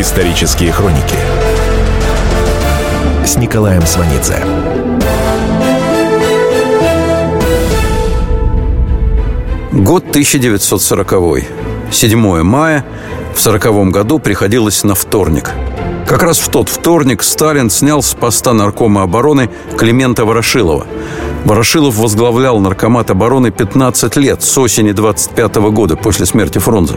Исторические хроники с Николаем Сванидзе. Год 1940. 7 мая в 1940 году приходилось на вторник. Как раз в тот вторник Сталин снял с поста наркома обороны Климента Ворошилова. Ворошилов возглавлял наркомат обороны 15 лет с осени 25 года после смерти Фрунзе.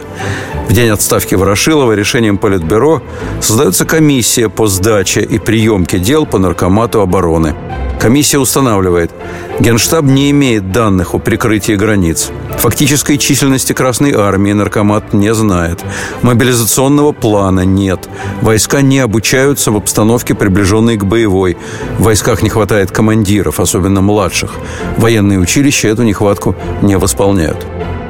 В день отставки Ворошилова решением Политбюро создается комиссия по сдаче и приемке дел по наркомату обороны. Комиссия устанавливает, Генштаб не имеет данных о прикрытии границ. Фактической численности Красной Армии наркомат не знает. Мобилизационного плана нет. Войска не обучаются в обстановке, приближенной к боевой. В войсках не хватает командиров, особенно младших. Военные училища эту нехватку не восполняют.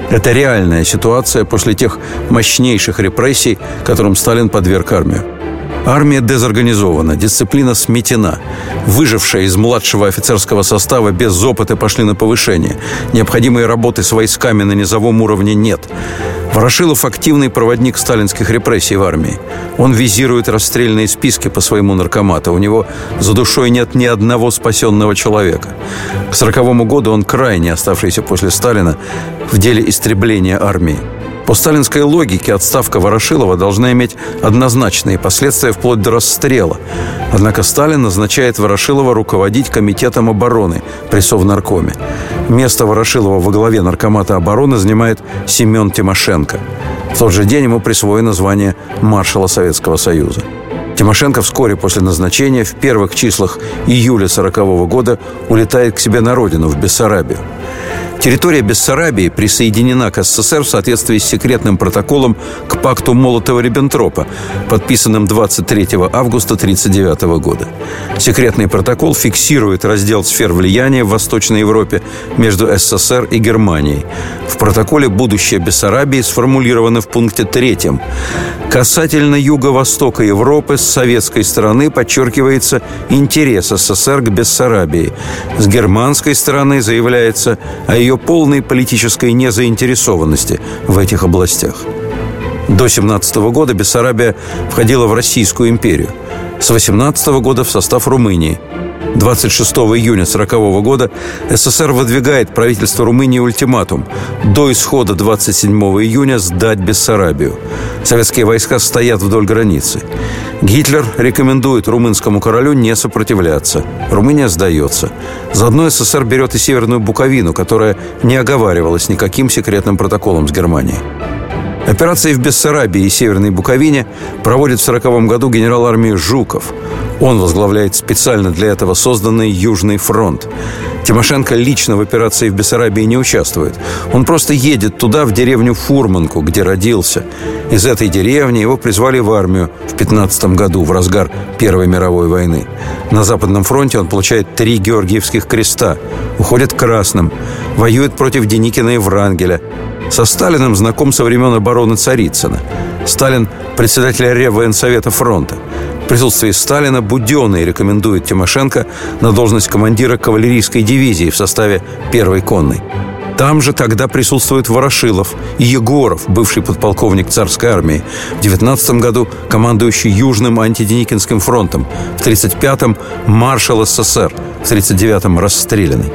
Это реальная ситуация после тех мощнейших репрессий, которым Сталин подверг армию. Армия дезорганизована, дисциплина сметена. Выжившие из младшего офицерского состава без опыта пошли на повышение. Необходимой работы с войсками на низовом уровне нет. Ворошилов – активный проводник сталинских репрессий в армии. Он визирует расстрельные списки по своему наркомату. У него за душой нет ни одного спасенного человека. К сороковому году он крайне оставшийся после Сталина в деле истребления армии. По сталинской логике отставка Ворошилова должна иметь однозначные последствия вплоть до расстрела. Однако Сталин назначает Ворошилова руководить Комитетом обороны при Совнаркоме. Место Ворошилова во главе Наркомата обороны занимает Семен Тимошенко. В тот же день ему присвоено звание маршала Советского Союза. Тимошенко вскоре после назначения в первых числах июля 1940 года улетает к себе на родину, в Бессарабию. Территория Бессарабии присоединена к СССР в соответствии с секретным протоколом к пакту Молотова-Риббентропа, подписанным 23 августа 1939 года. Секретный протокол фиксирует раздел сфер влияния в Восточной Европе между СССР и Германией. В протоколе будущее Бессарабии сформулировано в пункте третьем. Касательно юго-востока Европы с советской стороны подчеркивается интерес СССР к Бессарабии. С германской стороны заявляется о ее полной политической незаинтересованности в этих областях. До 17 года Бессарабия входила в Российскую империю. С 18 года в состав Румынии – 26 июня 1940 года СССР выдвигает правительство Румынии ультиматум до исхода 27 июня сдать Бессарабию. Советские войска стоят вдоль границы. Гитлер рекомендует румынскому королю не сопротивляться. Румыния сдается. Заодно СССР берет и Северную Буковину, которая не оговаривалась никаким секретным протоколом с Германией. Операции в Бессарабии и Северной Буковине проводит в 1940 году генерал армии Жуков. Он возглавляет специально для этого созданный Южный фронт. Тимошенко лично в операции в Бессарабии не участвует. Он просто едет туда, в деревню Фурманку, где родился. Из этой деревни его призвали в армию в 15 году, в разгар Первой мировой войны. На Западном фронте он получает три Георгиевских креста, уходит красным, воюет против Деникина и Врангеля, со Сталиным знаком со времен обороны Царицына. Сталин – председатель Реввоенсовета фронта. В присутствии Сталина Буденный рекомендует Тимошенко на должность командира кавалерийской дивизии в составе первой конной. Там же тогда присутствуют Ворошилов и Егоров, бывший подполковник царской армии. В 19 году командующий Южным антиденикинским фронтом. В 35-м маршал СССР. В 39-м расстрелянный.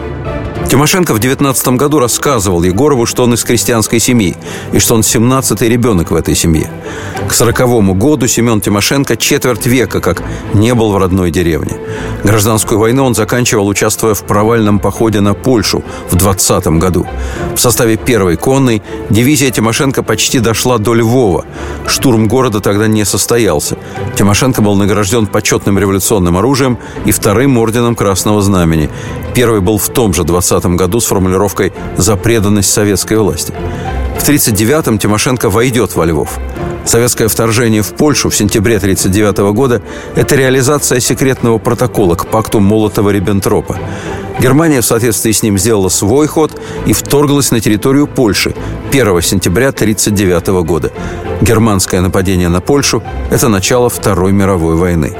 Тимошенко в 19 году рассказывал Егорову, что он из крестьянской семьи и что он 17-й ребенок в этой семье. К 40 году Семен Тимошенко четверть века как не был в родной деревне. Гражданскую войну он заканчивал, участвуя в провальном походе на Польшу в 20 году. В составе первой конной дивизия Тимошенко почти дошла до Львова. Штурм города тогда не состоялся. Тимошенко был награжден почетным революционным оружием и вторым орденом Красного Знамени. Первый был в том же 20 1930 году с формулировкой «за преданность советской власти». В 1939-м Тимошенко войдет во Львов. Советское вторжение в Польшу в сентябре 1939 года – это реализация секретного протокола к пакту Молотова-Риббентропа. Германия в соответствии с ним сделала свой ход и вторглась на территорию Польши 1 сентября 1939 года. Германское нападение на Польшу – это начало Второй мировой войны.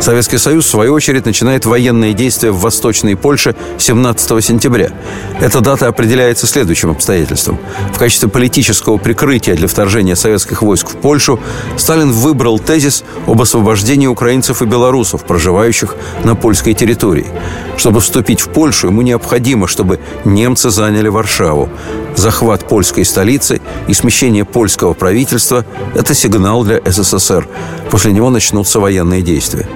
Советский Союз, в свою очередь, начинает военные действия в Восточной Польше 17 сентября. Эта дата определяется следующим обстоятельством. В качестве политического прикрытия для вторжения советских войск в Польшу Сталин выбрал тезис об освобождении украинцев и белорусов, проживающих на польской территории. Чтобы вступить в Польшу, ему необходимо, чтобы немцы заняли Варшаву. Захват польской столицы и смещение польского правительства – это сигнал для СССР. После него начнутся военные действия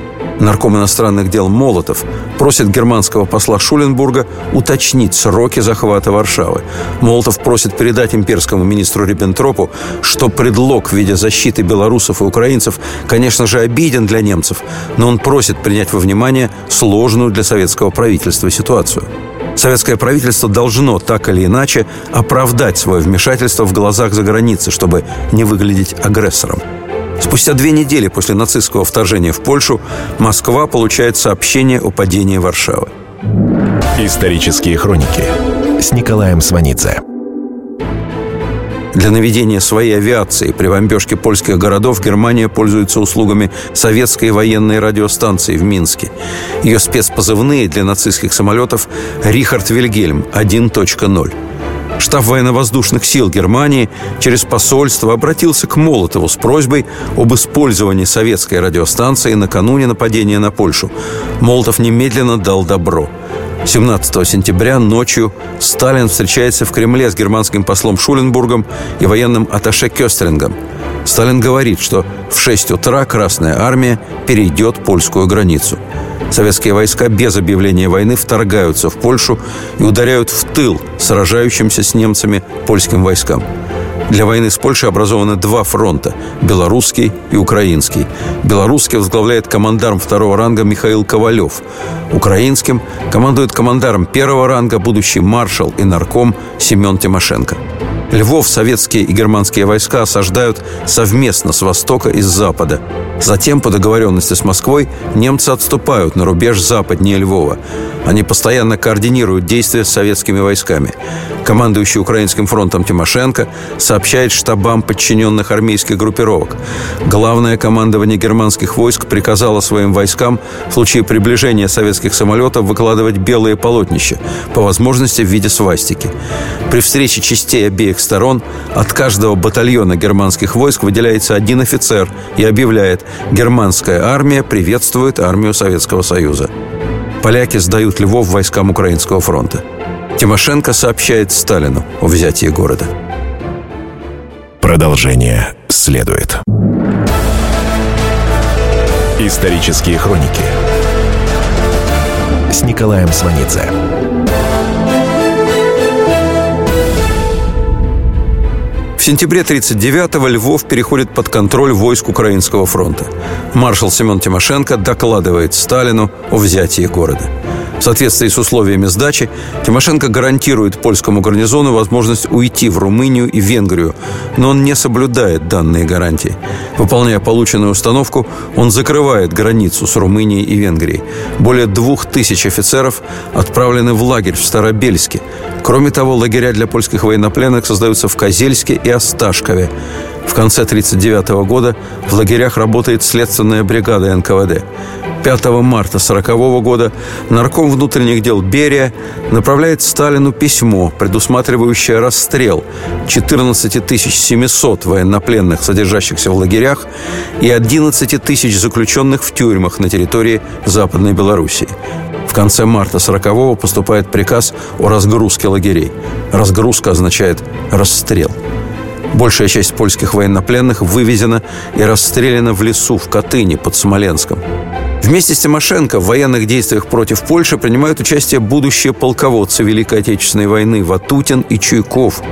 нарком иностранных дел Молотов просит германского посла Шуленбурга уточнить сроки захвата Варшавы. Молотов просит передать имперскому министру Риббентропу, что предлог в виде защиты белорусов и украинцев, конечно же, обиден для немцев, но он просит принять во внимание сложную для советского правительства ситуацию. Советское правительство должно так или иначе оправдать свое вмешательство в глазах за границей, чтобы не выглядеть агрессором. Спустя две недели после нацистского вторжения в Польшу Москва получает сообщение о падении Варшавы. Исторические хроники с Николаем Сванидзе. Для наведения своей авиации при бомбежке польских городов Германия пользуется услугами советской военной радиостанции в Минске. Ее спецпозывные для нацистских самолетов «Рихард Вильгельм 1.0». Штаб военно-воздушных сил Германии через посольство обратился к Молотову с просьбой об использовании советской радиостанции накануне нападения на Польшу. Молотов немедленно дал добро. 17 сентября ночью Сталин встречается в Кремле с германским послом Шуленбургом и военным атташе Кёстерингом. Сталин говорит, что в 6 утра Красная Армия перейдет польскую границу – Советские войска без объявления войны вторгаются в Польшу и ударяют в тыл сражающимся с немцами польским войскам. Для войны с Польшей образованы два фронта – белорусский и украинский. Белорусский возглавляет командарм второго ранга Михаил Ковалев. Украинским командует командарм первого ранга будущий маршал и нарком Семен Тимошенко. Львов советские и германские войска осаждают совместно с востока и с запада. Затем, по договоренности с Москвой, немцы отступают на рубеж западнее Львова. Они постоянно координируют действия с советскими войсками. Командующий Украинским фронтом Тимошенко сообщает штабам подчиненных армейских группировок. Главное командование германских войск приказало своим войскам в случае приближения советских самолетов выкладывать белые полотнища, по возможности в виде свастики. При встрече частей обеих сторон от каждого батальона германских войск выделяется один офицер и объявляет «Германская армия приветствует армию Советского Союза». Поляки сдают Львов войскам Украинского фронта. Тимошенко сообщает Сталину о взятии города. Продолжение следует. Исторические хроники с Николаем Сванидзе. В сентябре 1939-го Львов переходит под контроль войск Украинского фронта. Маршал Семен Тимошенко докладывает Сталину о взятии города. В соответствии с условиями сдачи, Тимошенко гарантирует польскому гарнизону возможность уйти в Румынию и Венгрию, но он не соблюдает данные гарантии. Выполняя полученную установку, он закрывает границу с Румынией и Венгрией. Более двух тысяч офицеров отправлены в лагерь в Старобельске. Кроме того, лагеря для польских военнопленных создаются в Козельске и Осташкове. В конце 1939 года в лагерях работает следственная бригада НКВД. 5 марта 1940 года нарком внутренних дел Берия направляет Сталину письмо, предусматривающее расстрел 14 700 военнопленных, содержащихся в лагерях, и 11 тысяч заключенных в тюрьмах на территории Западной Белоруссии. В конце марта 40-го поступает приказ о разгрузке лагерей. Разгрузка означает расстрел. Большая часть польских военнопленных вывезена и расстреляна в лесу в Катыни под Смоленском. Вместе с Тимошенко в военных действиях против Польши принимают участие будущие полководцы Великой Отечественной войны Ватутин и Чуйков.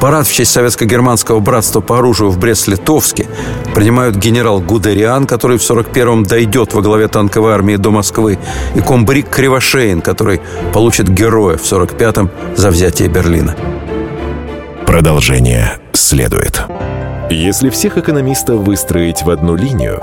Парад в честь советско-германского братства по оружию в Брест-Литовске принимают генерал Гудериан, который в 41-м дойдет во главе танковой армии до Москвы, и комбриг Кривошеин, который получит героя в 45-м за взятие Берлина. Продолжение следует. Если всех экономистов выстроить в одну линию,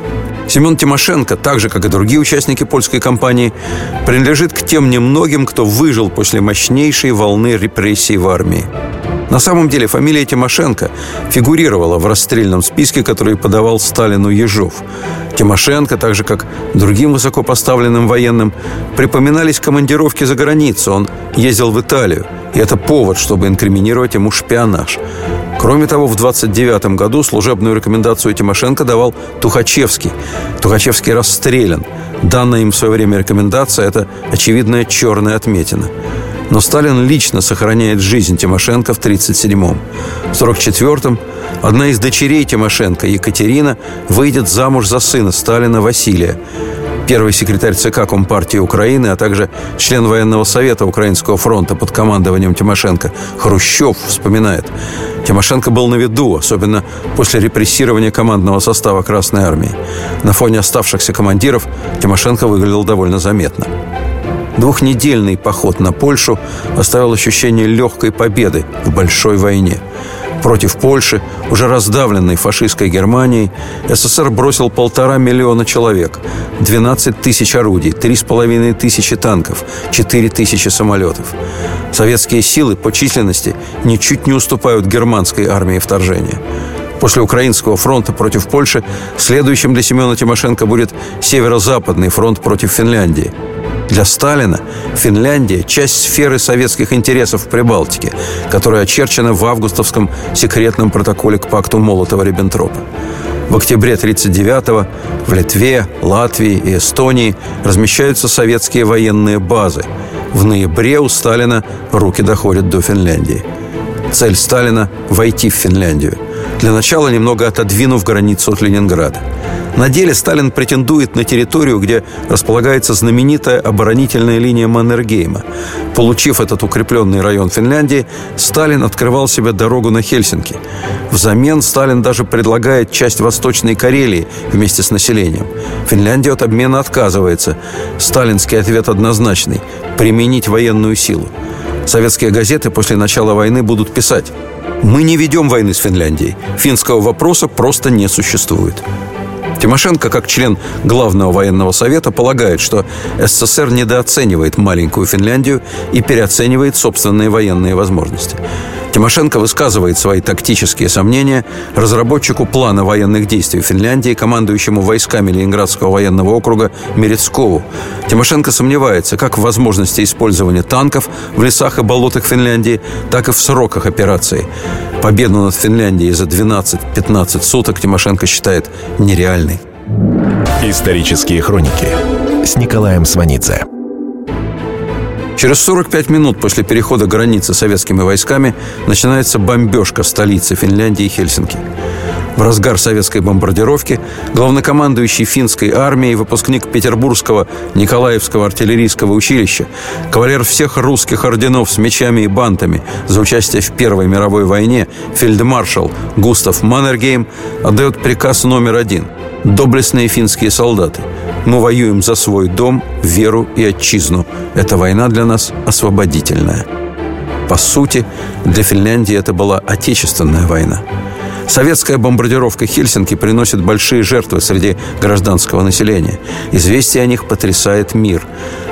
Семен Тимошенко, так же, как и другие участники польской кампании, принадлежит к тем немногим, кто выжил после мощнейшей волны репрессий в армии. На самом деле фамилия Тимошенко фигурировала в расстрельном списке, который подавал Сталину Ежов. Тимошенко, так же как другим высокопоставленным военным, припоминались командировки за границу. Он ездил в Италию, и это повод, чтобы инкриминировать ему шпионаж. Кроме того, в 29 году служебную рекомендацию Тимошенко давал Тухачевский. Тухачевский расстрелян. Данная им в свое время рекомендация – это очевидная черная отметина. Но Сталин лично сохраняет жизнь Тимошенко в 1937-м. В 1944-м одна из дочерей Тимошенко, Екатерина, выйдет замуж за сына Сталина Василия. Первый секретарь ЦК Компартии Украины, а также член военного совета Украинского фронта под командованием Тимошенко Хрущев вспоминает. Тимошенко был на виду, особенно после репрессирования командного состава Красной Армии. На фоне оставшихся командиров Тимошенко выглядел довольно заметно. Двухнедельный поход на Польшу оставил ощущение легкой победы в большой войне. Против Польши, уже раздавленной фашистской Германией, СССР бросил полтора миллиона человек, 12 тысяч орудий, 3,5 тысячи танков, 4 тысячи самолетов. Советские силы по численности ничуть не уступают германской армии вторжения. После Украинского фронта против Польши следующим для Семена Тимошенко будет Северо-Западный фронт против Финляндии – для Сталина Финляндия – часть сферы советских интересов в Прибалтике, которая очерчена в августовском секретном протоколе к пакту Молотова-Риббентропа. В октябре 1939-го в Литве, Латвии и Эстонии размещаются советские военные базы. В ноябре у Сталина руки доходят до Финляндии. Цель Сталина – войти в Финляндию. Для начала немного отодвинув границу от Ленинграда – на деле Сталин претендует на территорию, где располагается знаменитая оборонительная линия Маннергейма. Получив этот укрепленный район Финляндии, Сталин открывал себе дорогу на Хельсинки. Взамен Сталин даже предлагает часть Восточной Карелии вместе с населением. Финляндия от обмена отказывается. Сталинский ответ однозначный – применить военную силу. Советские газеты после начала войны будут писать «Мы не ведем войны с Финляндией. Финского вопроса просто не существует». Тимошенко, как член Главного военного совета, полагает, что СССР недооценивает маленькую Финляндию и переоценивает собственные военные возможности. Тимошенко высказывает свои тактические сомнения разработчику плана военных действий Финляндии, командующему войсками Ленинградского военного округа Мерецкову. Тимошенко сомневается как в возможности использования танков в лесах и болотах Финляндии, так и в сроках операции. Победу над Финляндией за 12-15 суток Тимошенко считает нереальной. Исторические хроники с Николаем Сванидзе. Через 45 минут после перехода границы советскими войсками начинается бомбежка столицы Финляндии Хельсинки. В разгар советской бомбардировки главнокомандующий финской армией, выпускник Петербургского Николаевского артиллерийского училища, кавалер всех русских орденов с мечами и бантами за участие в Первой мировой войне, фельдмаршал Густав Маннергейм отдает приказ номер один – доблестные финские солдаты. Мы воюем за свой дом, веру и отчизну. Эта война для нас освободительная. По сути, для Финляндии это была отечественная война. Советская бомбардировка Хельсинки приносит большие жертвы среди гражданского населения. Известие о них потрясает мир.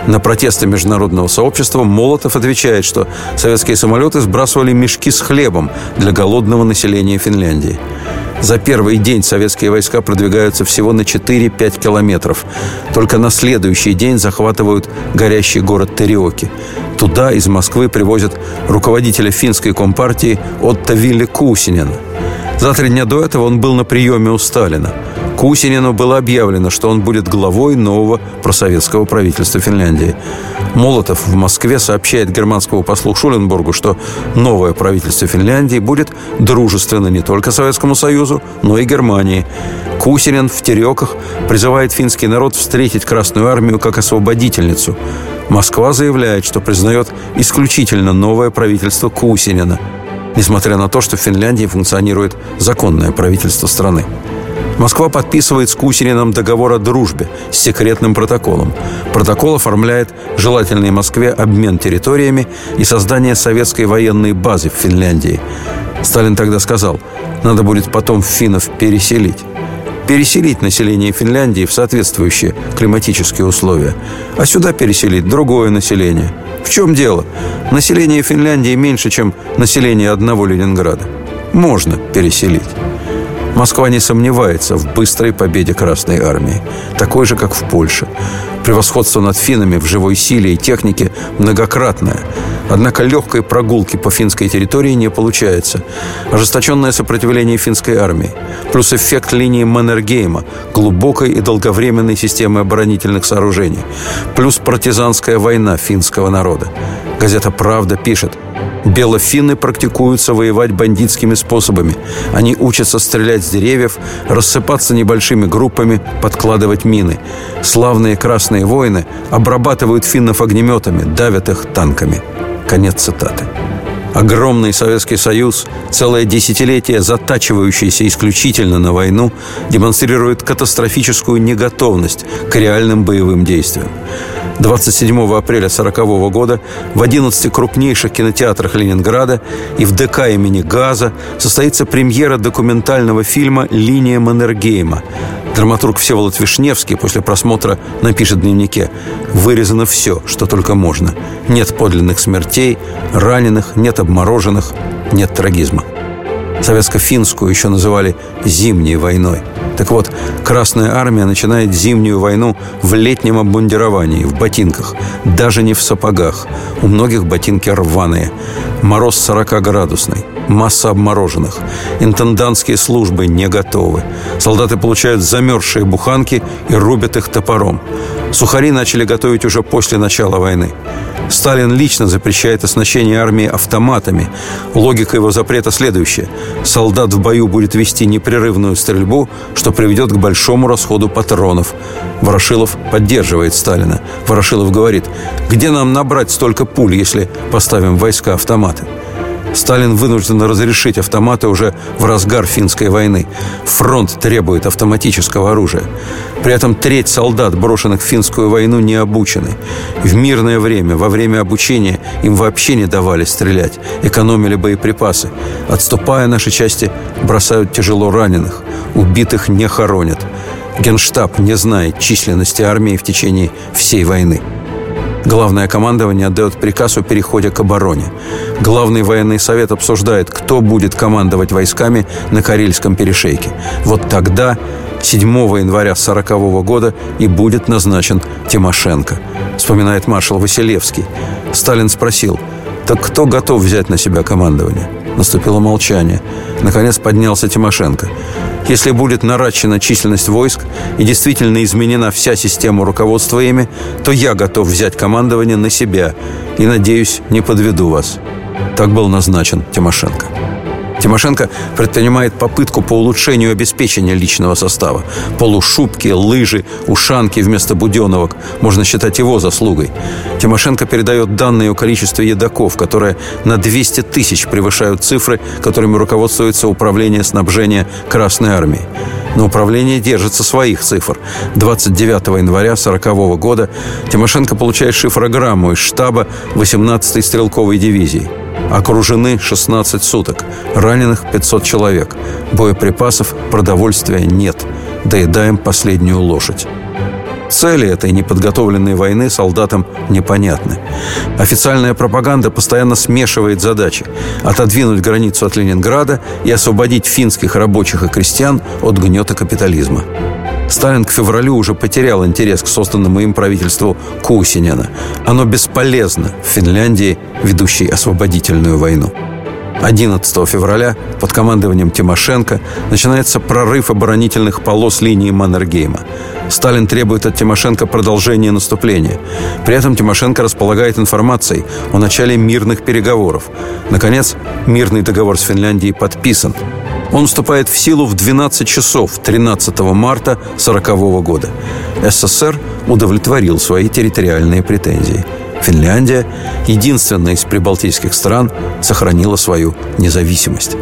На протесты международного сообщества Молотов отвечает, что советские самолеты сбрасывали мешки с хлебом для голодного населения Финляндии. За первый день советские войска продвигаются всего на 4-5 километров. Только на следующий день захватывают горящий город Териоки. Туда из Москвы привозят руководителя финской компартии Отто Вилли Кусинена. За три дня до этого он был на приеме у Сталина. Кусинину было объявлено, что он будет главой нового просоветского правительства Финляндии. Молотов в Москве сообщает германскому послу Шуленбургу, что новое правительство Финляндии будет дружественно не только Советскому Союзу, но и Германии. Кусинин в Тереках призывает финский народ встретить Красную Армию как освободительницу. Москва заявляет, что признает исключительно новое правительство Кусинина, несмотря на то, что в Финляндии функционирует законное правительство страны. Москва подписывает с Кусининым договор о дружбе с секретным протоколом. Протокол оформляет желательный Москве обмен территориями и создание советской военной базы в Финляндии. Сталин тогда сказал, надо будет потом финнов переселить переселить население Финляндии в соответствующие климатические условия, а сюда переселить другое население. В чем дело? Население Финляндии меньше, чем население одного Ленинграда. Можно переселить. Москва не сомневается в быстрой победе Красной Армии, такой же, как в Польше. Превосходство над финнами в живой силе и технике многократное. Однако легкой прогулки по финской территории не получается. Ожесточенное сопротивление финской армии, плюс эффект линии Маннергейма, глубокой и долговременной системы оборонительных сооружений, плюс партизанская война финского народа. Газета «Правда» пишет – Белофинны практикуются воевать бандитскими способами. Они учатся стрелять с деревьев, рассыпаться небольшими группами, подкладывать мины. Славные красные воины обрабатывают финнов огнеметами, давят их танками. Конец цитаты. Огромный Советский Союз, целое десятилетие затачивающийся исключительно на войну, демонстрирует катастрофическую неготовность к реальным боевым действиям. 27 апреля 1940 года в 11 крупнейших кинотеатрах Ленинграда и в ДК имени Газа состоится премьера документального фильма «Линия Маннергейма». Драматург Всеволод Вишневский после просмотра напишет в дневнике «Вырезано все, что только можно. Нет подлинных смертей, раненых, нет обмороженных, нет трагизма». Советско-финскую еще называли «зимней войной». Так вот, Красная Армия начинает зимнюю войну в летнем обмундировании, в ботинках, даже не в сапогах. У многих ботинки рваные. Мороз 40-градусный масса обмороженных. Интендантские службы не готовы. Солдаты получают замерзшие буханки и рубят их топором. Сухари начали готовить уже после начала войны. Сталин лично запрещает оснащение армии автоматами. Логика его запрета следующая. Солдат в бою будет вести непрерывную стрельбу, что приведет к большому расходу патронов. Ворошилов поддерживает Сталина. Ворошилов говорит, где нам набрать столько пуль, если поставим войска автоматы? Сталин вынужден разрешить автоматы уже в разгар финской войны. Фронт требует автоматического оружия. При этом треть солдат, брошенных в финскую войну, не обучены. В мирное время, во время обучения, им вообще не давали стрелять, экономили боеприпасы. Отступая, наши части бросают тяжело раненых, убитых не хоронят. Генштаб не знает численности армии в течение всей войны. Главное командование отдает приказ о переходе к обороне. Главный военный совет обсуждает, кто будет командовать войсками на Карельском перешейке. Вот тогда, 7 января 1940 года, и будет назначен Тимошенко, вспоминает маршал Василевский. Сталин спросил, так кто готов взять на себя командование? Наступило молчание. Наконец поднялся Тимошенко. Если будет наращена численность войск и действительно изменена вся система руководства ими, то я готов взять командование на себя и, надеюсь, не подведу вас. Так был назначен Тимошенко. Тимошенко предпринимает попытку по улучшению обеспечения личного состава. Полушубки, лыжи, ушанки вместо буденовок можно считать его заслугой. Тимошенко передает данные о количестве едоков, которые на 200 тысяч превышают цифры, которыми руководствуется Управление снабжения Красной Армии. Но управление держится своих цифр. 29 января 1940 года Тимошенко получает шифрограмму из штаба 18-й стрелковой дивизии. Окружены 16 суток. Раненых 500 человек. Боеприпасов, продовольствия нет. Доедаем последнюю лошадь. Цели этой неподготовленной войны солдатам непонятны. Официальная пропаганда постоянно смешивает задачи – отодвинуть границу от Ленинграда и освободить финских рабочих и крестьян от гнета капитализма. Сталин к февралю уже потерял интерес к созданному им правительству Кусинина. Оно бесполезно в Финляндии, ведущей освободительную войну. 11 февраля под командованием Тимошенко начинается прорыв оборонительных полос линии Маннергейма. Сталин требует от Тимошенко продолжения наступления. При этом Тимошенко располагает информацией о начале мирных переговоров. Наконец, мирный договор с Финляндией подписан. Он вступает в силу в 12 часов 13 марта 1940 года. СССР удовлетворил свои территориальные претензии – Финляндия, единственная из прибалтийских стран, сохранила свою независимость.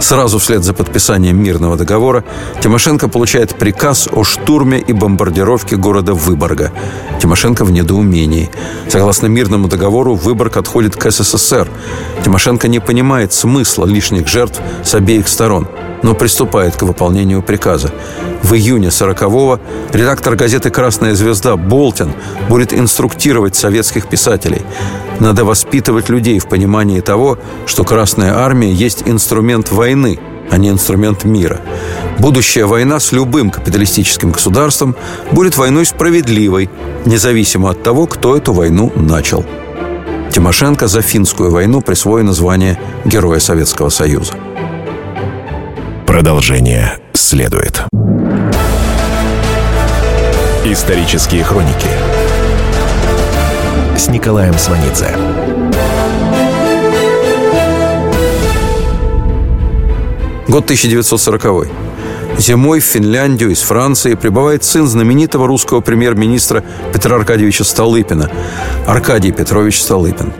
Сразу вслед за подписанием мирного договора Тимошенко получает приказ о штурме и бомбардировке города Выборга. Тимошенко в недоумении. Согласно мирному договору, Выборг отходит к СССР. Тимошенко не понимает смысла лишних жертв с обеих сторон – но приступает к выполнению приказа. В июне 40-го редактор газеты «Красная звезда» Болтин будет инструктировать советских писателей. Надо воспитывать людей в понимании того, что Красная Армия есть инструмент войны, а не инструмент мира. Будущая война с любым капиталистическим государством будет войной справедливой, независимо от того, кто эту войну начал. Тимошенко за финскую войну присвоено звание Героя Советского Союза. Продолжение следует. Исторические хроники с Николаем Сванидзе. Год 1940. Зимой в Финляндию из Франции прибывает сын знаменитого русского премьер-министра Петра Аркадьевича Столыпина, Аркадий Петрович Столыпин.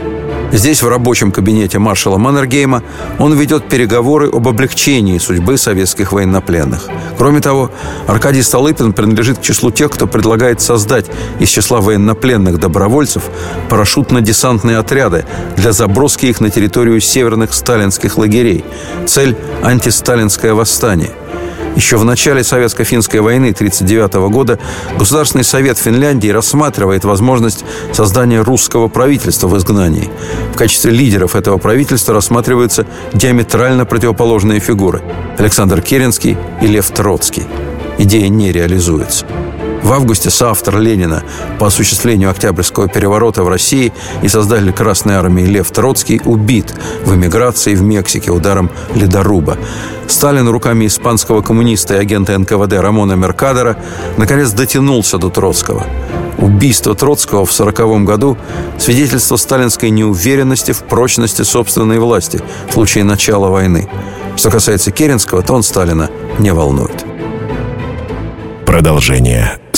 Здесь, в рабочем кабинете маршала Маннергейма, он ведет переговоры об облегчении судьбы советских военнопленных. Кроме того, Аркадий Столыпин принадлежит к числу тех, кто предлагает создать из числа военнопленных добровольцев парашютно-десантные отряды для заброски их на территорию северных сталинских лагерей. Цель – антисталинское восстание – еще в начале Советско-финской войны 1939 года Государственный совет Финляндии рассматривает возможность создания русского правительства в изгнании. В качестве лидеров этого правительства рассматриваются диаметрально противоположные фигуры – Александр Керенский и Лев Троцкий. Идея не реализуется. В августе соавтор Ленина по осуществлению Октябрьского переворота в России и создатель Красной Армии Лев Троцкий убит в эмиграции в Мексике ударом ледоруба. Сталин руками испанского коммуниста и агента НКВД Рамона Меркадера наконец дотянулся до Троцкого. Убийство Троцкого в 1940 году – свидетельство сталинской неуверенности в прочности собственной власти в случае начала войны. Что касается Керенского, то он Сталина не волнует. Продолжение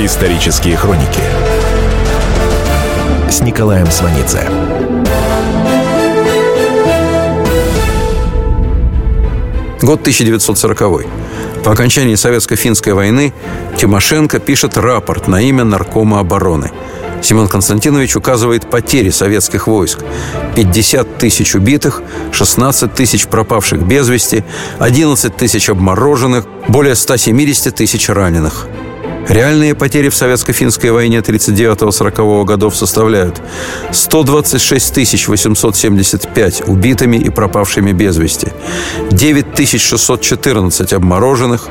Исторические хроники с Николаем Сванидзе. Год 1940. По окончании Советско-финской войны Тимошенко пишет рапорт на имя Наркома обороны. Семен Константинович указывает потери советских войск. 50 тысяч убитых, 16 тысяч пропавших без вести, 11 тысяч обмороженных, более 170 тысяч раненых. Реальные потери в советско-финской войне 39-40 годов составляют 126 875 убитыми и пропавшими без вести, 9614 обмороженных,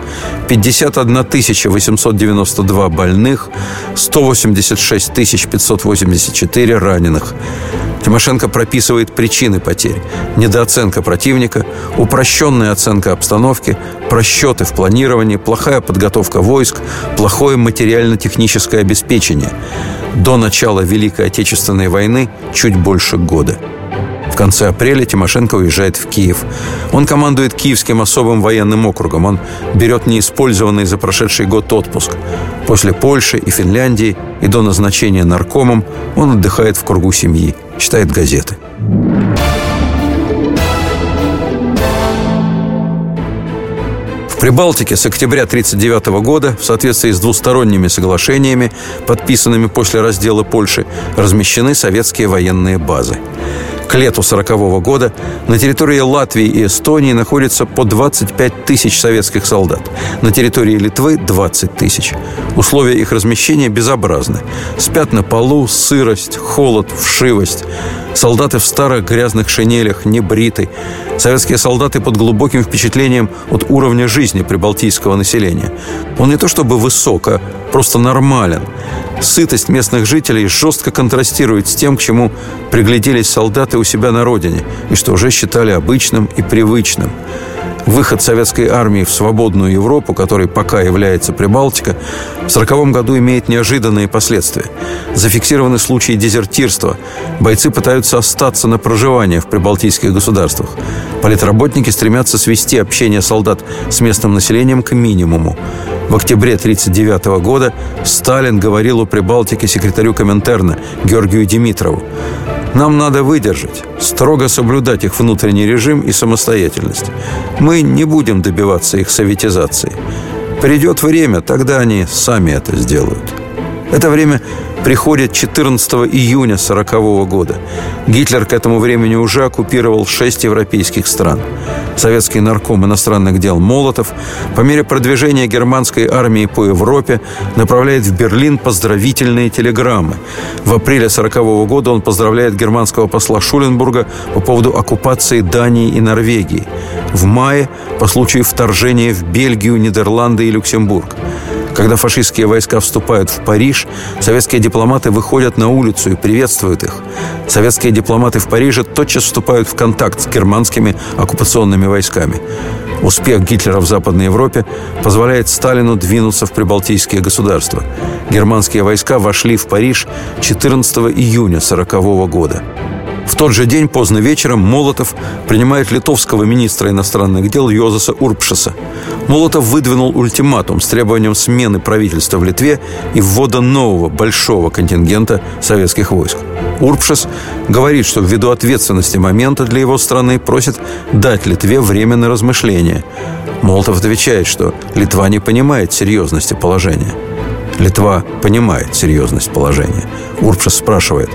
51 892 больных, 186 584 раненых. Тимошенко прописывает причины потерь. Недооценка противника, упрощенная оценка обстановки, просчеты в планировании, плохая подготовка войск, плохое материально-техническое обеспечение. До начала Великой Отечественной войны чуть больше года. В конце апреля Тимошенко уезжает в Киев. Он командует Киевским особым военным округом. Он берет неиспользованный за прошедший год отпуск. После Польши и Финляндии и до назначения наркомом он отдыхает в кругу семьи, читает газеты. В Прибалтике с октября 1939 года в соответствии с двусторонними соглашениями, подписанными после раздела Польши, размещены советские военные базы. К лету 1940 года на территории Латвии и Эстонии находится по 25 тысяч советских солдат. На территории Литвы – 20 тысяч. Условия их размещения безобразны. Спят на полу, сырость, холод, вшивость. Солдаты в старых грязных шинелях, не бриты. Советские солдаты под глубоким впечатлением от уровня жизни прибалтийского населения. Он не то чтобы высок, а просто нормален. Сытость местных жителей жестко контрастирует с тем, к чему пригляделись солдаты у себя на родине и что уже считали обычным и привычным. Выход советской армии в свободную Европу, которой пока является Прибалтика, в 1940 году имеет неожиданные последствия. Зафиксированы случаи дезертирства. Бойцы пытаются остаться на проживание в прибалтийских государствах. Политработники стремятся свести общение солдат с местным населением к минимуму. В октябре 1939 года Сталин говорил о Прибалтике секретарю Коминтерна Георгию Димитрову. Нам надо выдержать, строго соблюдать их внутренний режим и самостоятельность. Мы не будем добиваться их советизации. Придет время, тогда они сами это сделают. Это время приходит 14 июня 1940 года. Гитлер к этому времени уже оккупировал шесть европейских стран. Советский нарком иностранных дел Молотов по мере продвижения германской армии по Европе направляет в Берлин поздравительные телеграммы. В апреле 1940 года он поздравляет германского посла Шуленбурга по поводу оккупации Дании и Норвегии. В мае по случаю вторжения в Бельгию, Нидерланды и Люксембург. Когда фашистские войска вступают в Париж, советские дипломаты выходят на улицу и приветствуют их. Советские дипломаты в Париже тотчас вступают в контакт с германскими оккупационными войсками. Успех Гитлера в Западной Европе позволяет Сталину двинуться в прибалтийские государства. Германские войска вошли в Париж 14 июня 1940 года. В тот же день поздно вечером Молотов принимает литовского министра иностранных дел Йозаса Урпшеса. Молотов выдвинул ультиматум с требованием смены правительства в Литве и ввода нового большого контингента советских войск. Урпшес говорит, что ввиду ответственности момента для его страны просит дать Литве время на размышление. Молотов отвечает, что Литва не понимает серьезности положения. Литва понимает серьезность положения. Урпшес спрашивает,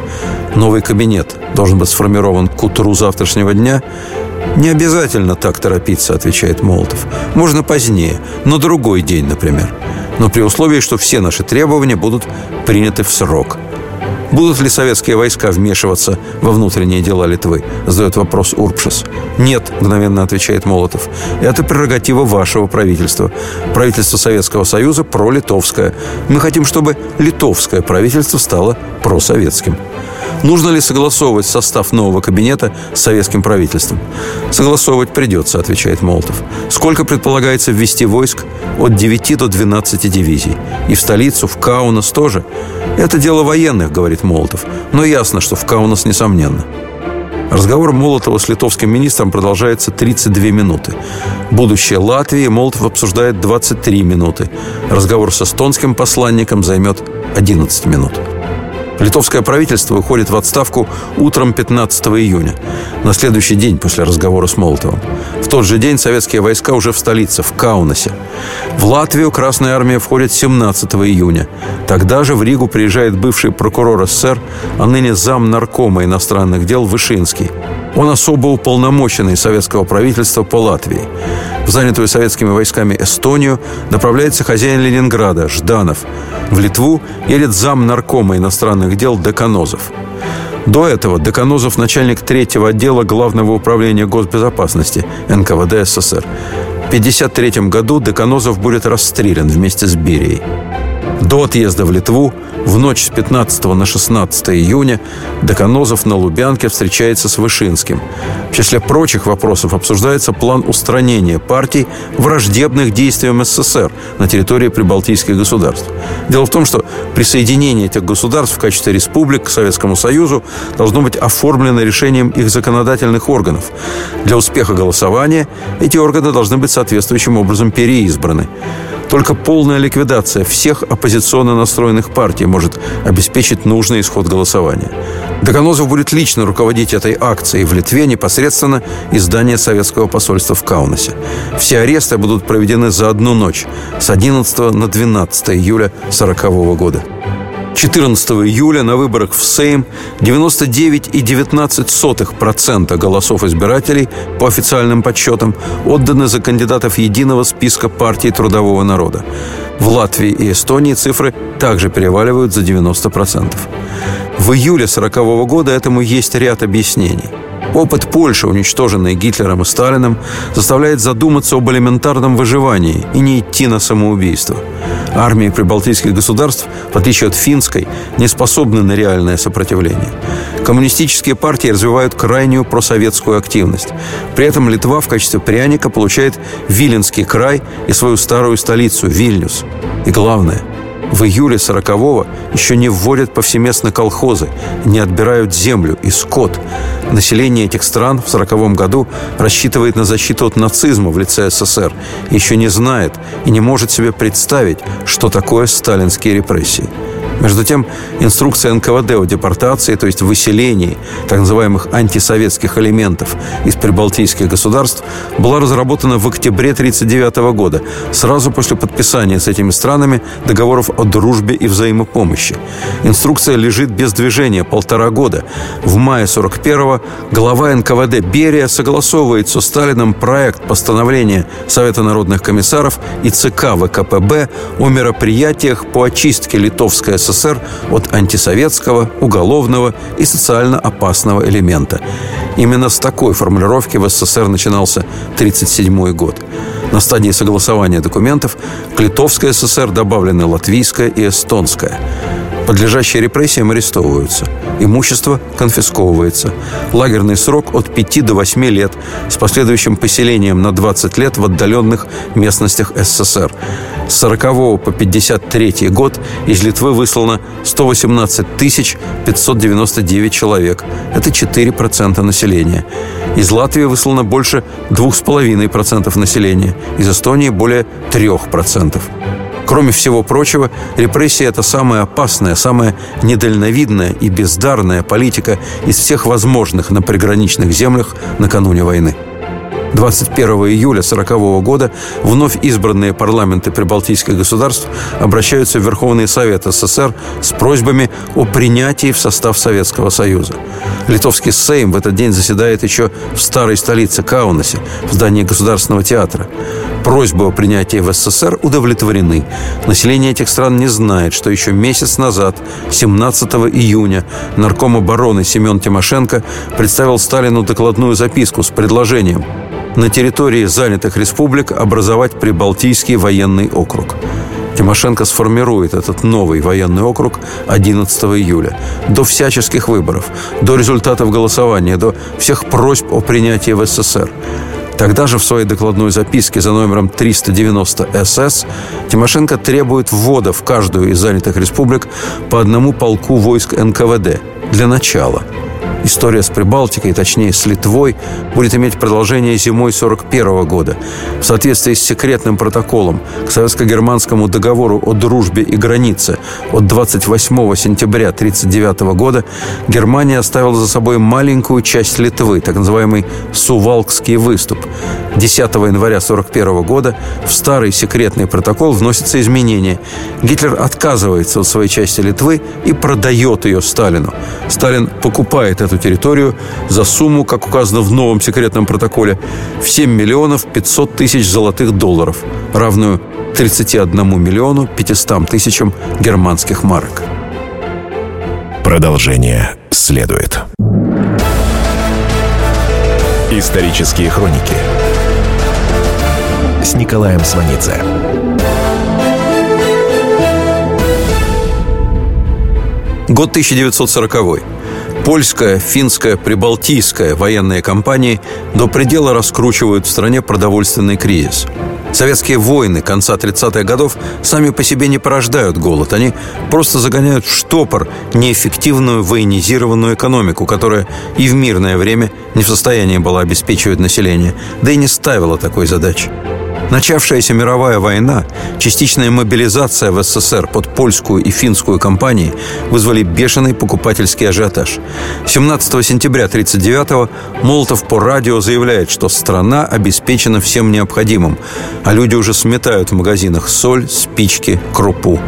новый кабинет должен быть сформирован к утру завтрашнего дня? Не обязательно так торопиться, отвечает Молотов. Можно позднее, на другой день, например. Но при условии, что все наши требования будут приняты в срок – Будут ли советские войска вмешиваться во внутренние дела Литвы? Задает вопрос Урпшес. Нет, мгновенно отвечает Молотов. Это прерогатива вашего правительства. Правительство Советского Союза пролитовское. Мы хотим, чтобы литовское правительство стало просоветским. Нужно ли согласовывать состав нового кабинета с советским правительством? Согласовывать придется, отвечает Молотов. Сколько предполагается ввести войск? От 9 до 12 дивизий. И в столицу, в Каунас тоже. Это дело военных, говорит Молотов. Но ясно, что в Каунас несомненно. Разговор Молотова с литовским министром продолжается 32 минуты. Будущее Латвии Молотов обсуждает 23 минуты. Разговор с эстонским посланником займет 11 минут. Литовское правительство уходит в отставку утром 15 июня, на следующий день после разговора с Молотовым. В тот же день советские войска уже в столице, в Каунасе. В Латвию Красная Армия входит 17 июня. Тогда же в Ригу приезжает бывший прокурор СССР, а ныне зам наркома иностранных дел Вышинский. Он особо уполномоченный советского правительства по Латвии. В занятую советскими войсками Эстонию направляется хозяин Ленинграда Жданов. В Литву едет зам наркома иностранных дел Деканозов. До этого Деканозов начальник третьего отдела Главного управления госбезопасности НКВД СССР. В 1953 году Деканозов будет расстрелян вместе с Берией. До отъезда в Литву в ночь с 15 на 16 июня Доконозов на Лубянке встречается с Вышинским. В числе прочих вопросов обсуждается план устранения партий, враждебных действиям СССР на территории прибалтийских государств. Дело в том, что присоединение этих государств в качестве республик к Советскому Союзу должно быть оформлено решением их законодательных органов. Для успеха голосования эти органы должны быть соответствующим образом переизбраны. Только полная ликвидация всех оппозиционно настроенных партий может обеспечить нужный исход голосования. Доконозов будет лично руководить этой акцией в Литве непосредственно из здания советского посольства в Каунасе. Все аресты будут проведены за одну ночь с 11 на 12 июля 1940 года. 14 июля на выборах в Сейм 99,19% голосов избирателей по официальным подсчетам отданы за кандидатов единого списка партий трудового народа. В Латвии и Эстонии цифры также переваливают за 90%. В июле 1940 года этому есть ряд объяснений – Опыт Польши, уничтоженной Гитлером и Сталиным, заставляет задуматься об элементарном выживании и не идти на самоубийство. Армии прибалтийских государств, в отличие от финской, не способны на реальное сопротивление. Коммунистические партии развивают крайнюю просоветскую активность. При этом Литва в качестве пряника получает Виленский край и свою старую столицу – Вильнюс. И главное – в июле 40-го еще не вводят повсеместно колхозы, не отбирают землю и скот. Население этих стран в 40 году рассчитывает на защиту от нацизма в лице СССР, еще не знает и не может себе представить, что такое сталинские репрессии. Между тем, инструкция НКВД о депортации, то есть выселении так называемых антисоветских элементов из прибалтийских государств, была разработана в октябре 1939 года, сразу после подписания с этими странами договоров о дружбе и взаимопомощи. Инструкция лежит без движения полтора года. В мае 41-го глава НКВД Берия согласовывает со Сталином проект постановления Совета народных комиссаров и ЦК ВКПБ о мероприятиях по очистке Литовской СССР от антисоветского, уголовного и социально опасного элемента. Именно с такой формулировки в СССР начинался 1937 год. На стадии согласования документов к Литовской ССР добавлены латвийская и эстонская. Подлежащие репрессиям арестовываются. Имущество конфисковывается. Лагерный срок от 5 до 8 лет с последующим поселением на 20 лет в отдаленных местностях СССР. С 40 по 53 год из Литвы выслано 118 599 человек. Это 4% населения. Из Латвии выслано больше 2,5% населения. Из Эстонии более 3%. Кроме всего прочего, репрессия – это самая опасная, самая недальновидная и бездарная политика из всех возможных на приграничных землях накануне войны. 21 июля 1940 года вновь избранные парламенты прибалтийских государств обращаются в Верховный Совет СССР с просьбами о принятии в состав Советского Союза. Литовский Сейм в этот день заседает еще в старой столице Каунасе, в здании Государственного театра. Просьбы о принятии в СССР удовлетворены. Население этих стран не знает, что еще месяц назад, 17 июня, нарком обороны Семен Тимошенко представил Сталину докладную записку с предложением на территории занятых республик образовать Прибалтийский военный округ. Тимошенко сформирует этот новый военный округ 11 июля. До всяческих выборов, до результатов голосования, до всех просьб о принятии в СССР. Тогда же в своей докладной записке за номером 390 СС Тимошенко требует ввода в каждую из занятых республик по одному полку войск НКВД для начала – История с Прибалтикой, точнее с Литвой, будет иметь продолжение зимой 1941 года. В соответствии с секретным протоколом к советско-германскому договору о дружбе и границе от 28 сентября 1939 года Германия оставила за собой маленькую часть Литвы, так называемый Сувалкский выступ. 10 января 1941 года в старый секретный протокол вносятся изменения. Гитлер отказывается от своей части Литвы и продает ее Сталину. Сталин покупает эту территорию за сумму, как указано в новом секретном протоколе, в 7 миллионов 500 тысяч золотых долларов, равную 31 миллиону 500 тысячам германских марок. Продолжение следует. Исторические хроники с Николаем Сванидзе. Год 1940 Польская, финская, прибалтийская военные компании до предела раскручивают в стране продовольственный кризис. Советские войны конца 30-х годов сами по себе не порождают голод. Они просто загоняют в штопор неэффективную военизированную экономику, которая и в мирное время не в состоянии была обеспечивать население, да и не ставила такой задачи. Начавшаяся мировая война, частичная мобилизация в СССР под польскую и финскую компании вызвали бешеный покупательский ажиотаж. 17 сентября 1939-го Молотов по радио заявляет, что страна обеспечена всем необходимым, а люди уже сметают в магазинах соль, спички, крупу.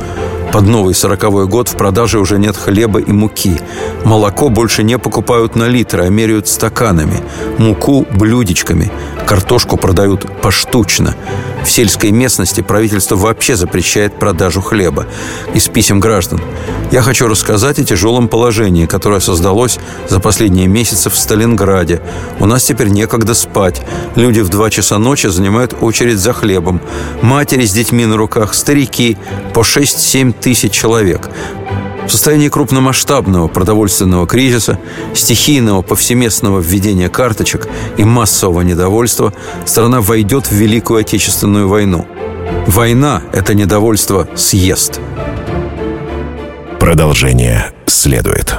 Под новый сороковой год в продаже уже нет хлеба и муки. Молоко больше не покупают на литры, а меряют стаканами. Муку – блюдечками. Картошку продают поштучно. В сельской местности правительство вообще запрещает продажу хлеба. Из писем граждан. Я хочу рассказать о тяжелом положении, которое создалось за последние месяцы в Сталинграде. У нас теперь некогда спать. Люди в два часа ночи занимают очередь за хлебом. Матери с детьми на руках, старики по 6-7 тысяч человек. В состоянии крупномасштабного продовольственного кризиса, стихийного повсеместного введения карточек и массового недовольства страна войдет в Великую Отечественную войну. Война – это недовольство съест. Продолжение следует.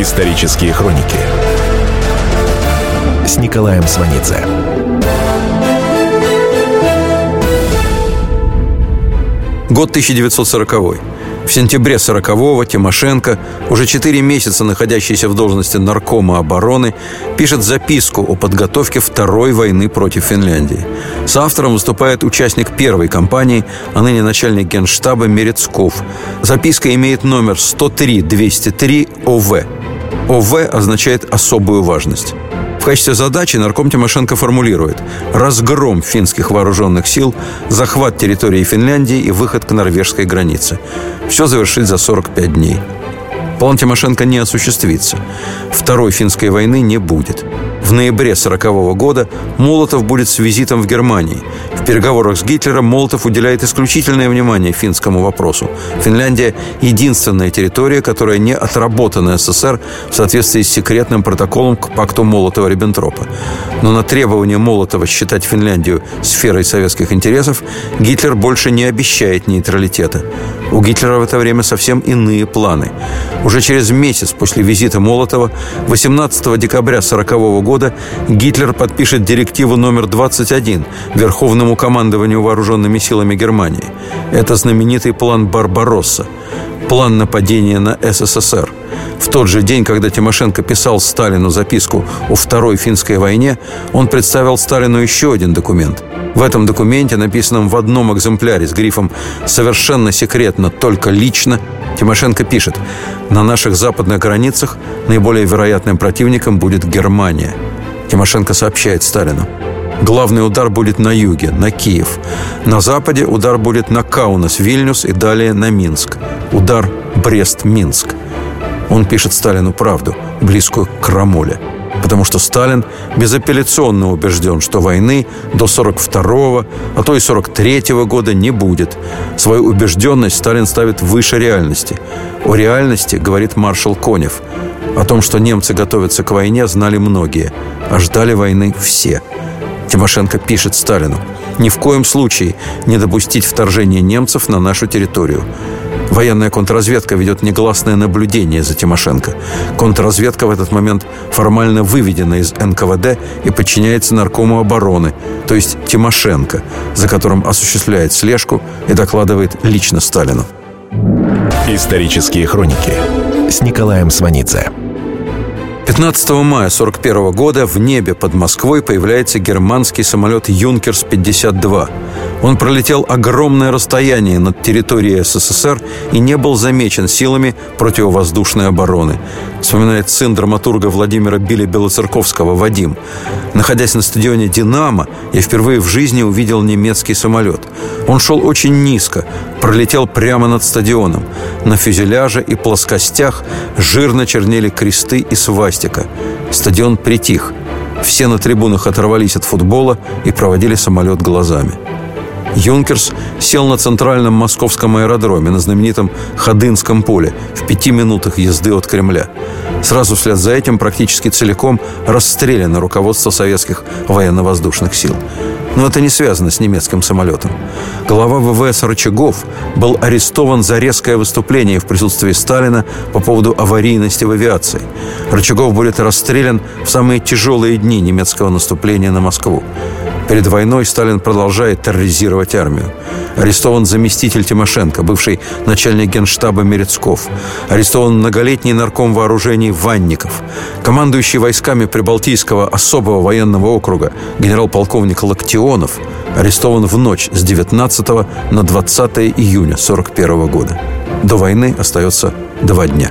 Исторические хроники с Николаем Сванидзе. Год 1940 в сентябре 40-го Тимошенко, уже 4 месяца находящийся в должности наркома обороны, пишет записку о подготовке второй войны против Финляндии. С автором выступает участник первой кампании, а ныне начальник генштаба Мерецков. Записка имеет номер 103-203 ОВ. ОВ означает «особую важность». В качестве задачи нарком Тимошенко формулирует разгром финских вооруженных сил, захват территории Финляндии и выход к норвежской границе. Все завершить за 45 дней. План Тимошенко не осуществится. Второй финской войны не будет. В ноябре 1940 года Молотов будет с визитом в Германии. В переговорах с Гитлером Молотов уделяет исключительное внимание финскому вопросу. Финляндия – единственная территория, которая не отработана СССР в соответствии с секретным протоколом к пакту Молотова-Риббентропа. Но на требование Молотова считать Финляндию сферой советских интересов Гитлер больше не обещает нейтралитета. У Гитлера в это время совсем иные планы. Уже через месяц после визита Молотова, 18 декабря 1940 года, Гитлер подпишет директиву номер 21 Верховному командованию вооруженными силами Германии. Это знаменитый план «Барбаросса» план нападения на СССР. В тот же день, когда Тимошенко писал Сталину записку о Второй финской войне, он представил Сталину еще один документ. В этом документе, написанном в одном экземпляре с грифом «Совершенно секретно, только лично», Тимошенко пишет «На наших западных границах наиболее вероятным противником будет Германия». Тимошенко сообщает Сталину Главный удар будет на юге, на Киев. На западе удар будет на Каунас, Вильнюс и далее на Минск. Удар Брест-Минск. Он пишет Сталину правду, близкую к крамоле. Потому что Сталин безапелляционно убежден, что войны до 42-го, а то и 43-го года не будет. Свою убежденность Сталин ставит выше реальности. О реальности говорит маршал Конев. О том, что немцы готовятся к войне, знали многие, а ждали войны все – Тимошенко пишет Сталину «Ни в коем случае не допустить вторжения немцев на нашу территорию». Военная контрразведка ведет негласное наблюдение за Тимошенко. Контрразведка в этот момент формально выведена из НКВД и подчиняется наркому обороны, то есть Тимошенко, за которым осуществляет слежку и докладывает лично Сталину. Исторические хроники с Николаем Сванидзе. 15 мая 1941 года в небе под Москвой появляется германский самолет «Юнкерс-52». Он пролетел огромное расстояние над территорией СССР и не был замечен силами противовоздушной обороны. Вспоминает сын драматурга Владимира Биля Белоцерковского Вадим. Находясь на стадионе «Динамо», я впервые в жизни увидел немецкий самолет. Он шел очень низко, пролетел прямо над стадионом. На фюзеляже и плоскостях жирно чернели кресты и свастика. Стадион притих. Все на трибунах оторвались от футбола и проводили самолет глазами. Юнкерс сел на центральном московском аэродроме на знаменитом Ходынском поле в пяти минутах езды от Кремля. Сразу вслед за этим практически целиком расстреляно руководство советских военно-воздушных сил. Но это не связано с немецким самолетом. Глава ВВС Рычагов был арестован за резкое выступление в присутствии Сталина по поводу аварийности в авиации. Рычагов будет расстрелян в самые тяжелые дни немецкого наступления на Москву. Перед войной Сталин продолжает терроризировать армию. Арестован заместитель Тимошенко, бывший начальник генштаба Мерецков. Арестован многолетний нарком вооружений Ванников. Командующий войсками Прибалтийского особого военного округа генерал-полковник Локтионов арестован в ночь с 19 на 20 июня 1941 года. До войны остается два дня.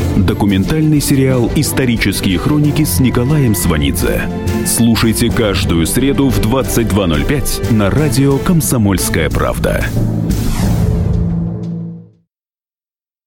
Документальный сериал «Исторические хроники» с Николаем Сванидзе. Слушайте каждую среду в 22.05 на радио «Комсомольская правда».